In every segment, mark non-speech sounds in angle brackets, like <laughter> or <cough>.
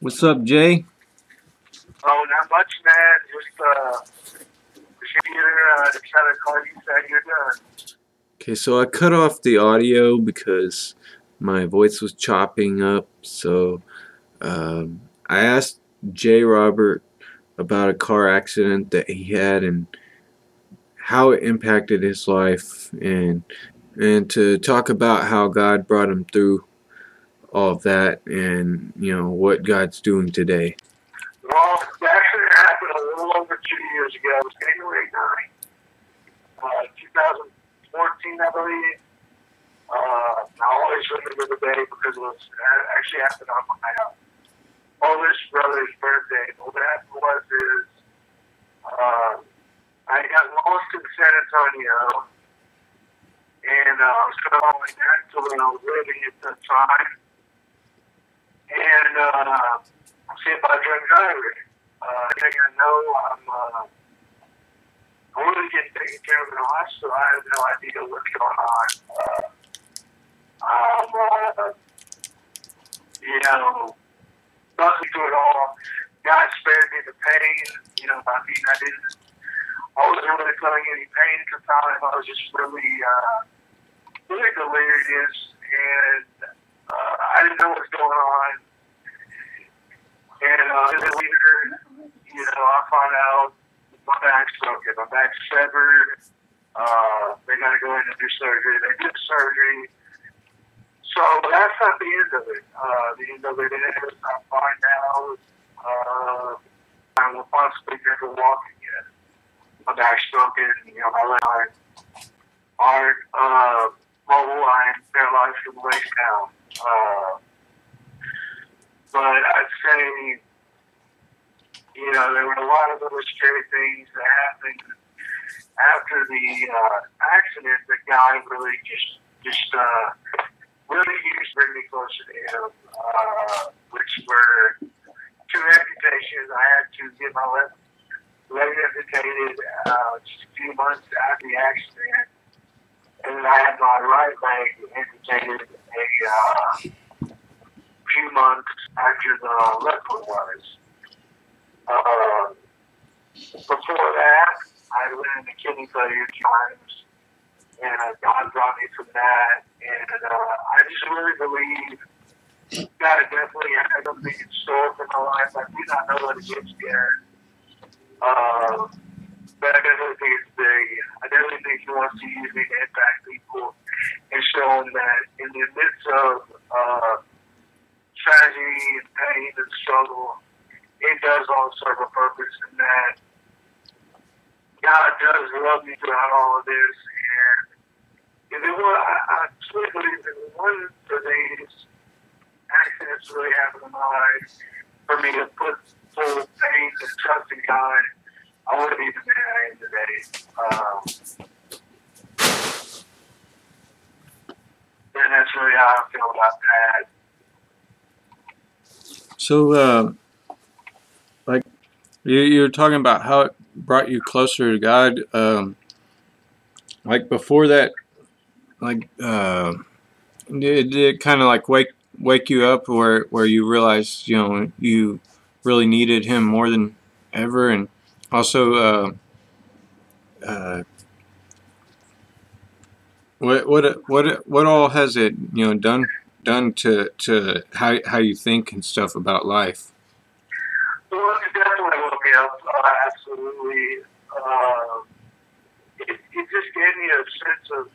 What's up, Jay? Oh, not much, man. Just uh, here uh, to try to call you that you're done. Okay, so I cut off the audio because my voice was chopping up. So um, I asked Jay Robert about a car accident that he had and how it impacted his life, and and to talk about how God brought him through all of that, and you know what God's doing today. Well, the accident happened a little over two years ago. It was January 9, uh, 2014, I believe. Uh, I always remember the day because it was it actually happened on my uh, oldest brother's birthday. What happened was is uh, I got lost in San Antonio, and uh, I was coming on my dad to where I was living at the time. And uh, see if I drink driver. Uh, thing I know, I'm uh, I'm really getting taken care of in the hospital. I have no idea what's going on. Uh, um, uh, you know, nothing to it all. God spared me the pain. You know, I mean, I didn't. I wasn't really feeling any pain at the time. I was just really, uh, really delirious, and uh, I didn't know what was going on. And uh, later, you know, I find out my back's broken, my back's severed. Uh, they got to go in and do surgery. They did surgery. So that's not the end of it. Uh, the end of it is I'm fine now. Uh, I will possibly never walk again. My back's broken. You know, my legs aren't uh, mobile. I'm paralyzed from the waist down. Uh, but I'd say, you know, there were a lot of other scary things that happened after the uh, accident. The guy really just, just uh, really used bring me closer to him, uh, which were two amputations. I had to get my left leg amputated uh, just a few months after the accident. And then I had my right leg amputated a uh, few months after the one was. Uh, before that, I went into kidney failure times, and God brought me from that. And uh, I just really believe God definitely has something in store for my life. I do not know what it is yet. Uh, but I definitely think it's big. I definitely think He wants to use me to impact people and show them that in the midst of uh, tragedy and pain and struggle, it does all serve a purpose in that God does love me throughout all of this. And if it was, I, I truly believe if it wasn't for these accidents really happened in my life, for me to put full faith and trust in God, I wouldn't be the man I am today. Um, and that's really how I feel about that. So, uh, like, you, you're talking about how it brought you closer to God. Um, like before that, like, uh, did, did it kind of like wake wake you up where where you realized you know you really needed Him more than ever, and also, uh, uh, what what what what all has it you know done done to to how how you think and stuff about life? Well, it definitely woke me up. Uh, absolutely. Uh, it, it just gave me a sense of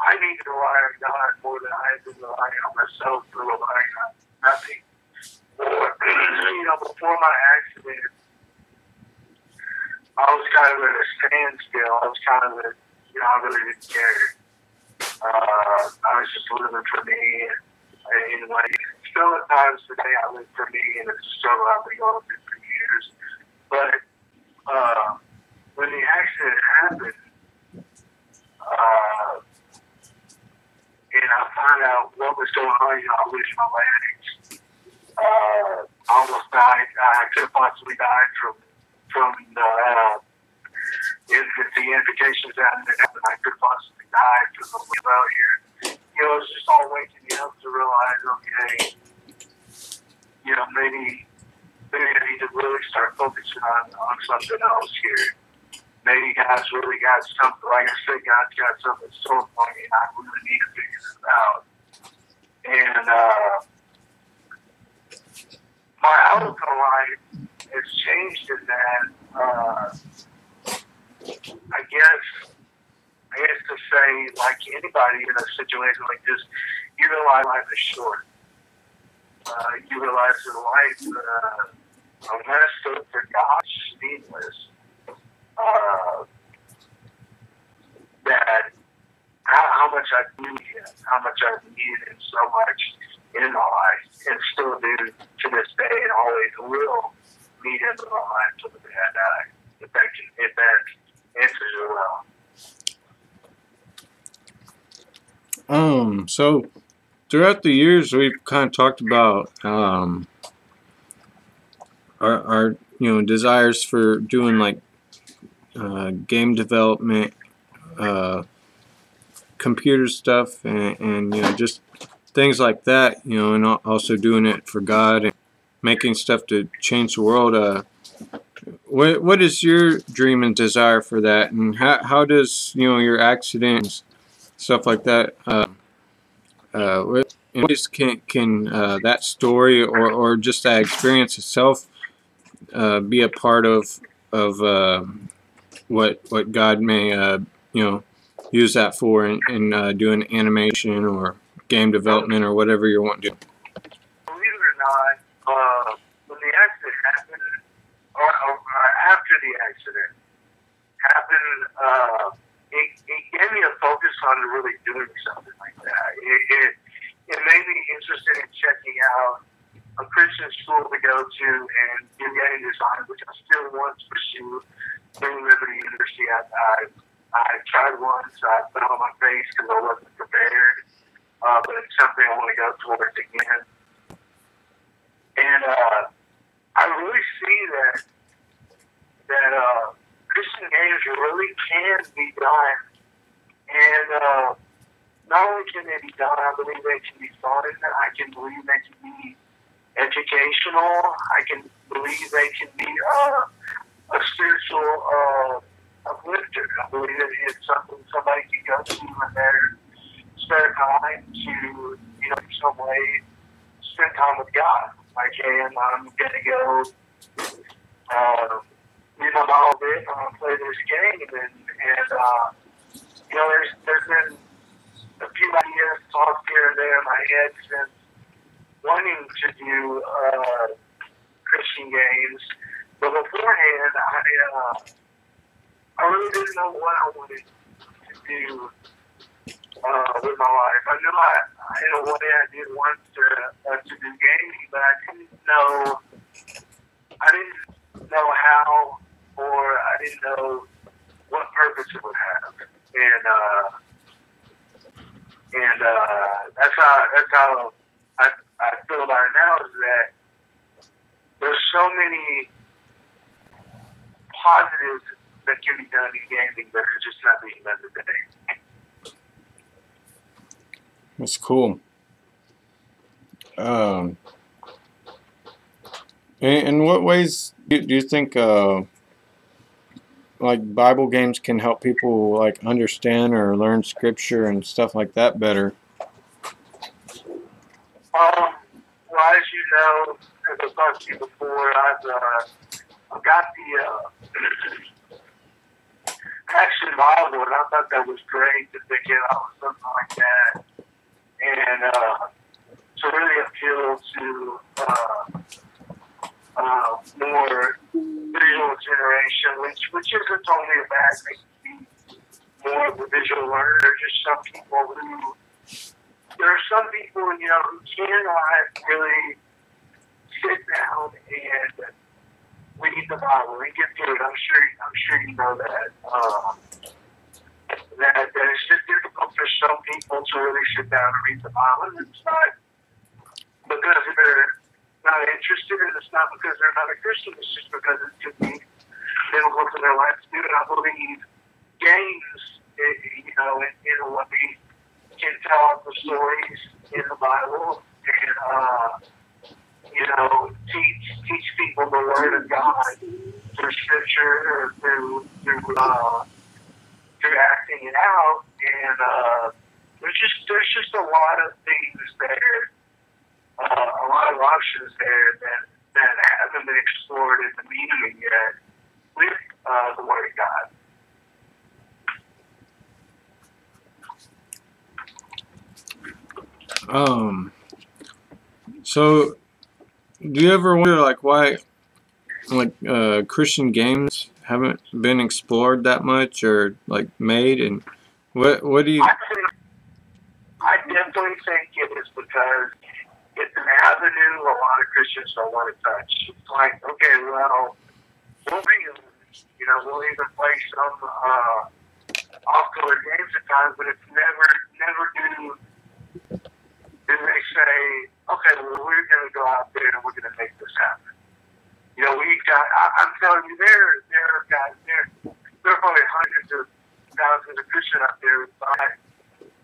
I need to rely on God more than I have been relying on myself for relying on nothing. Or, <clears throat> you know, before my accident, I was kind of at a standstill. I was kind of at, you know, I really didn't care. Uh, I was just living for me. And like, still at times today, I live for me, and it's a struggle I've been going through for years. But uh, when the accident happened, uh, and I found out what was going on, you know, I lose my legs. Uh, I almost died. I could possibly died from from the uh, infancy amputations that happened. I could possibly died from the failure. You know, it was just all waking me up to realize, okay, you know, maybe maybe I need to really start focusing on, on something else here. Maybe God's really got something, like I said, God's got something so for me, I really need to figure this out. And uh, my outlook on life has changed in that, uh, I guess, Guess to say, like anybody in a situation like this, you realize life is short. Uh, you realize that life, uh, unless it's for God, is meaningless. Uh, that how, how much I need him, how much I need him so much in my life, and still do to this day, and always will need him in my life till the day I die. If that if that answers it well. Um, so throughout the years, we've kind of talked about um, our, our you know desires for doing like uh, game development, uh, computer stuff, and, and you know just things like that. You know, and also doing it for God and making stuff to change the world. Uh, what what is your dream and desire for that, and how how does you know your accidents, stuff like that? Uh, uh, what ways can can uh, that story or, or just that experience itself uh, be a part of of uh, what what God may uh, you know use that for in, in uh, doing animation or game development or whatever you're wanting to do? Believe it or not, uh, when the accident happened, or, or after the accident happened, uh, it, it gave me a focus on really doing something like that. It, it, it made me interested in checking out a Christian school to go to and game design, which I still want to pursue through Liberty University. I, I, I tried once, I fell on my face because I wasn't prepared, uh, but it's something I want to go towards again. And uh, I really see that that uh, Christian games really can be done, and uh, not only can they be done, I believe they can be fun. I can believe they can be educational. I can believe they can be uh, a spiritual uh, uplifter. I believe that it's something somebody can go to in their spare time to, you know, in some way spend time with God. Like, hey, I'm going to go uh, read my Bible bit, I'm going to play this game. And, and uh, you know, there's, there's been a few ideas tossed here and there in my head since wanting to do uh, Christian games. But beforehand, I, uh, I really didn't know what I wanted to do uh, with my life. I knew I, in a way, I did want to uh, to do gaming, but I didn't know. I didn't know how, or I didn't know what purpose it would have, and uh, and uh, that's how that's how I, I feel about it now is that there's so many positives that can be done in gaming that are just not being done today. That's cool. Um, in, what ways do, do you think uh, like Bible games can help people like understand or learn scripture and stuff like that better? Um, well, as you know, as I've talked to you before, I've, uh, I've got the uh, <coughs> Action Bible, and I thought that was great to pick it out something like that, and uh, to really appeal to uh, uh, more visual generation, which which isn't more of a visual learner. There's just some people who there are some people, you know, who cannot really sit down and read the Bible and get through it. I'm sure, I'm sure you know that. Uh, that, that it's just difficult for some people to really sit down and read the Bible. And it's not because they're not interested, and it's not because they're not a Christian. It's just because it could be difficult for their life to do. And I believe games, you know, in, in a way, can tell the stories in the Bible, and uh, you know, know, teach teach people the word of God through scripture or through through uh, through acting it out, and uh, there's just there's just a lot of things there, uh, a lot of options there that that haven't been explored in the media yet with uh, the word of God. Um. So, do you ever wonder like why, like uh, Christian games haven't been explored that much or like made, and what what do you? I think I definitely think it is because it's an avenue a lot of Christians don't want to touch. It's like, okay, well, we'll be, you know, we'll even play some uh, off-color games at times, but it's never, never do. Do they say, okay, well, we're going to go out there and we're going to make this happen? You know, we've got. I, I'm telling you, there, there are guys there. There are probably hundreds of thousands of Christians out there thought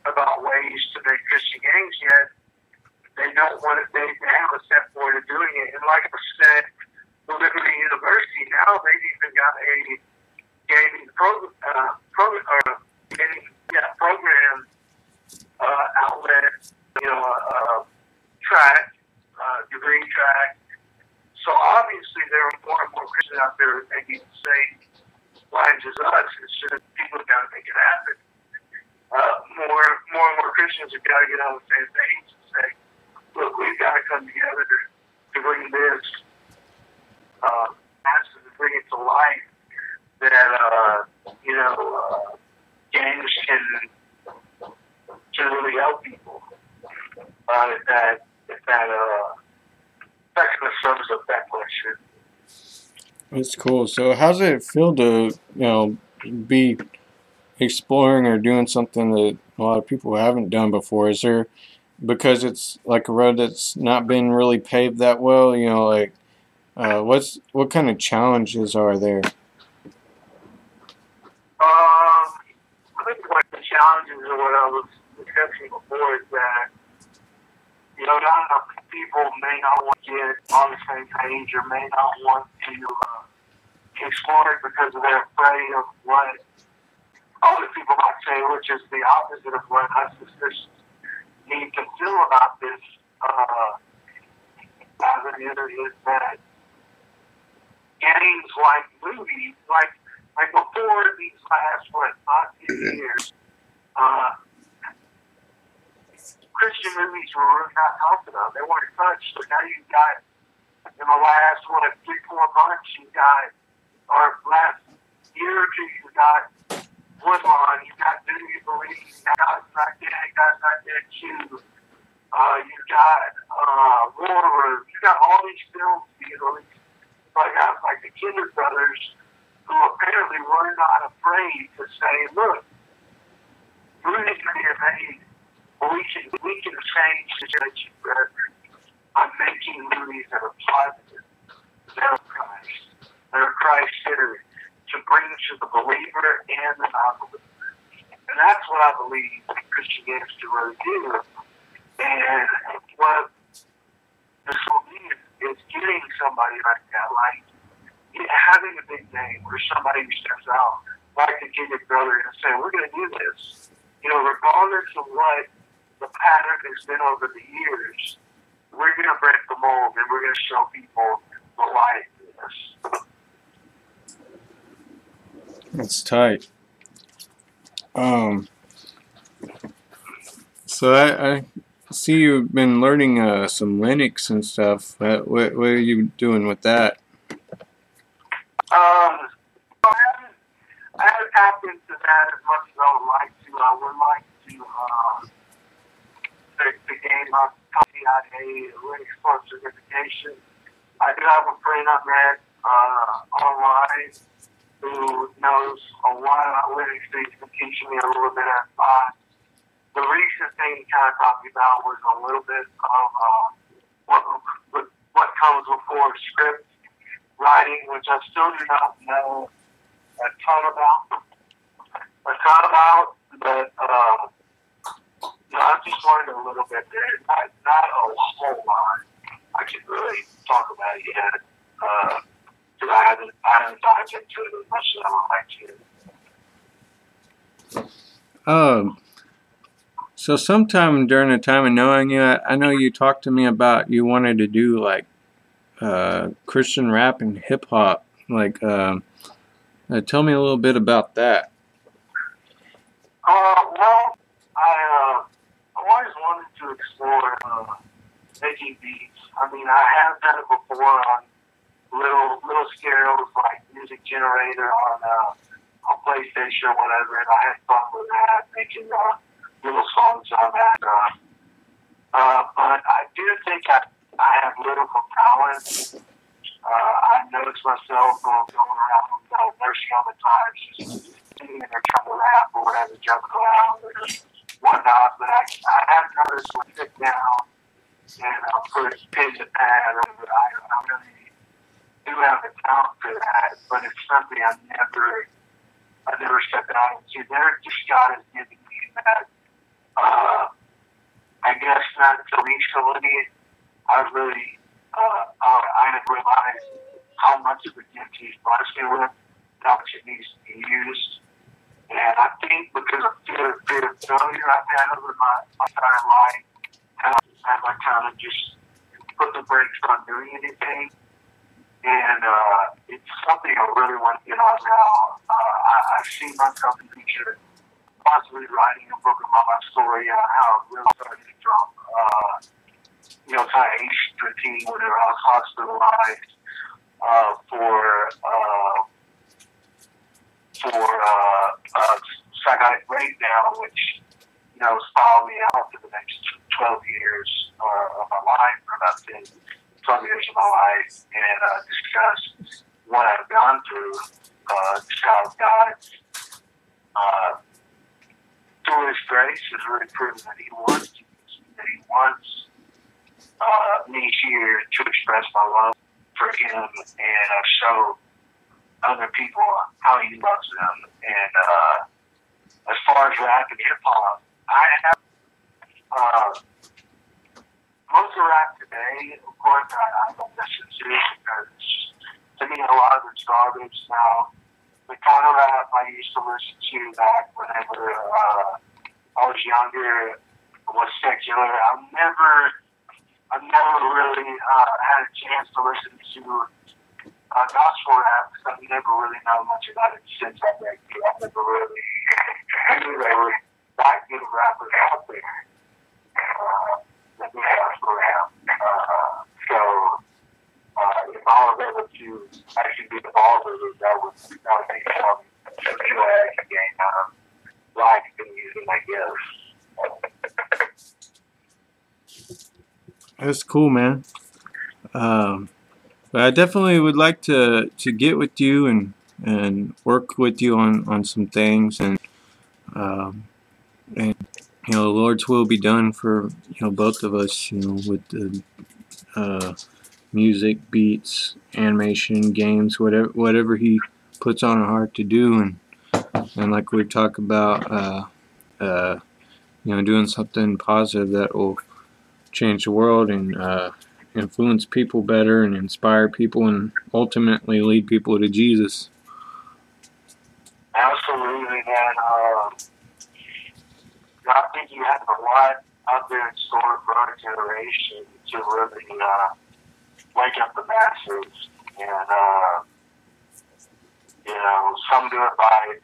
about ways to make Christian games yet they don't want to, they, have a step forward of doing it. And like I said, Liberty University now, they've even got a gaming pro, uh, pro, uh, gaming, yeah, program uh, outlet, you know, uh, track, uh, degree track. So obviously there are more and more Christians out there thinking the same lines as us. It's just people have got to make it happen. Uh, more, more and more Christians have got to get on the same page and say, look, we've got to come together to, bring this uh, life that, uh, you know, uh, games can, can really help people. Uh, if that, if that, uh, that kind of sums up that question. That's cool. So, how's it feel to you know be exploring or doing something that a lot of people haven't done before? Is there because it's like a road that's not been really paved that well? You know, like uh, what's what kind of challenges are there? Um, I think one of the challenges of what I was discussing before is that, you know, not enough people may not want to get on the same page or may not want to uh, explore it because they're afraid of what other people might say, which is the opposite of what us as Christians need to feel about this uh, avenue is that games like movies, like like before these last what five ten years, uh, Christian movies were really not talked about. They weren't touched. So now you've got in the last what three four months you've got or last year or two you've got Woodlawn, you've got Do You Believe, you've got Not Dead, God's Not Dead Two. Uh, you've got uh, War Room, you've got all these films being released by guys like the Kendrick Brothers, who apparently were not afraid to say, look, movies may have made, we can, we can change the situation by making movies that are positive, that are Christ, that are Christ-centered, to bring to the believer and the non-believer. And that's what I believe Christian games to really do. And what the be is, getting somebody like that, like having a big name or somebody who steps out, like the Kendrick brother, and saying, we're going to do this. You know, regardless of what the pattern has been over the years, we're going to break the mold and we're going to show people the light in this. That's tight. Um, so I, I see you've been learning uh, some Linux and stuff. What, what, what are you doing with that? Um, I haven't, I haven't tapped into that as much as I would like to. I would like to, uh, to, to gain my CompTIA Linux Plus certification. I do have a friend I met uh, online who knows a lot about Linux, so he's been teaching me a little bit class. The recent thing he kind of talked about was a little bit of uh, what, what, comes before script writing, which I still do not know a ton about. A ton about, but you know, I've just learned a little bit there. Not, not a whole lot. I can really talk about it yet. Uh, I haven't, I haven't dived into it as much as I would like to. Um, so sometime during the time of knowing you, I, I know you talked to me about you wanted to do like uh, Christian rap and hip hop. Like, um, uh, tell me a little bit about that. Uh, well, I, uh, always wanted to explore uh, making beats. I mean, I have done it before on little little scales like Music Generator on uh, on PlayStation or whatever, and I had fun with that, making uh, little songs on that. Uh, uh, but I do think I, I have lyrical talent. Uh, I noticed myself uh, going around uh, Mercy on the Times, just singing or trying to rap or whatever, jumping around or whatnot. But I, I have noticed when I sit down and uh, put pen to pad, I, I really do have the talent for that. But it's something I've never, I've never stepped out into. There, just God has given me that. Uh, I guess not until recently, I really uh, uh, I have realized how much of a gift he's blessed me with, how much it needs to be used. And I think because of fear, fear of failure I've had over my, my entire life, how have I kind of just put the brakes on doing anything. And uh, it's something I really want to get on now. Uh, I, I see myself in the future possibly writing a book about my story and how it really started from. Uh, you know, kind of age 13 when I was hospitalized uh, for uh, for uh, uh, psychotic breakdown, which you know followed me out for the next 12 years uh, of my life, or about 10, 12 years of my life, and uh, discuss what I've gone through, uh, how God, uh, grace, has really proven that He wants that He wants uh, me here to express my love for him and uh, show other people how he loves them. And uh, as far as rap and hip hop, I have uh, most of rap today. Of course, I, I don't listen to it because to me a lot of it's garbage now. The kind of rap I used to listen to back whenever uh, I was younger was secular. I'm never I've never really uh, had a chance to listen to uh, gospel rap because I've never really known much about it since I met you. I've never really knew there were that good rappers out there uh, that do gospel rap. Uh, so uh, if I was able to actually be involved with it, that would, that would make some joy I could gain out of life and using my. That's cool, man. Um, but I definitely would like to, to get with you and and work with you on, on some things and um, and you know the Lord's will be done for you know both of us. You know with the uh, music, beats, animation, games, whatever whatever He puts on our heart to do, and and like we talk about, uh, uh, you know, doing something positive that will change the world and uh, influence people better and inspire people and ultimately lead people to Jesus. Absolutely, man. Uh, I think you have a lot out there in store for our generation to really uh, wake up the masses. And, uh, you know, some do it by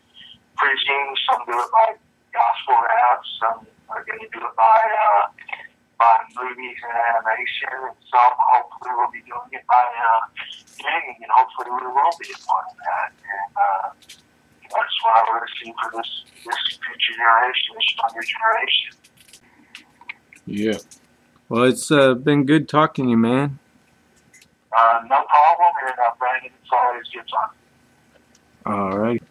preaching, some do it by gospel rap, some are going to do it by uh, by movies and animation, and some hopefully will be doing it by uh, gaming, and hopefully we will be a part of that. And uh, that's what I want to see for this this future generation, this younger generation. Yeah. Well, it's uh, been good talking to you, man. Uh, no problem, and uh, Brandon, it's always good talking. All right.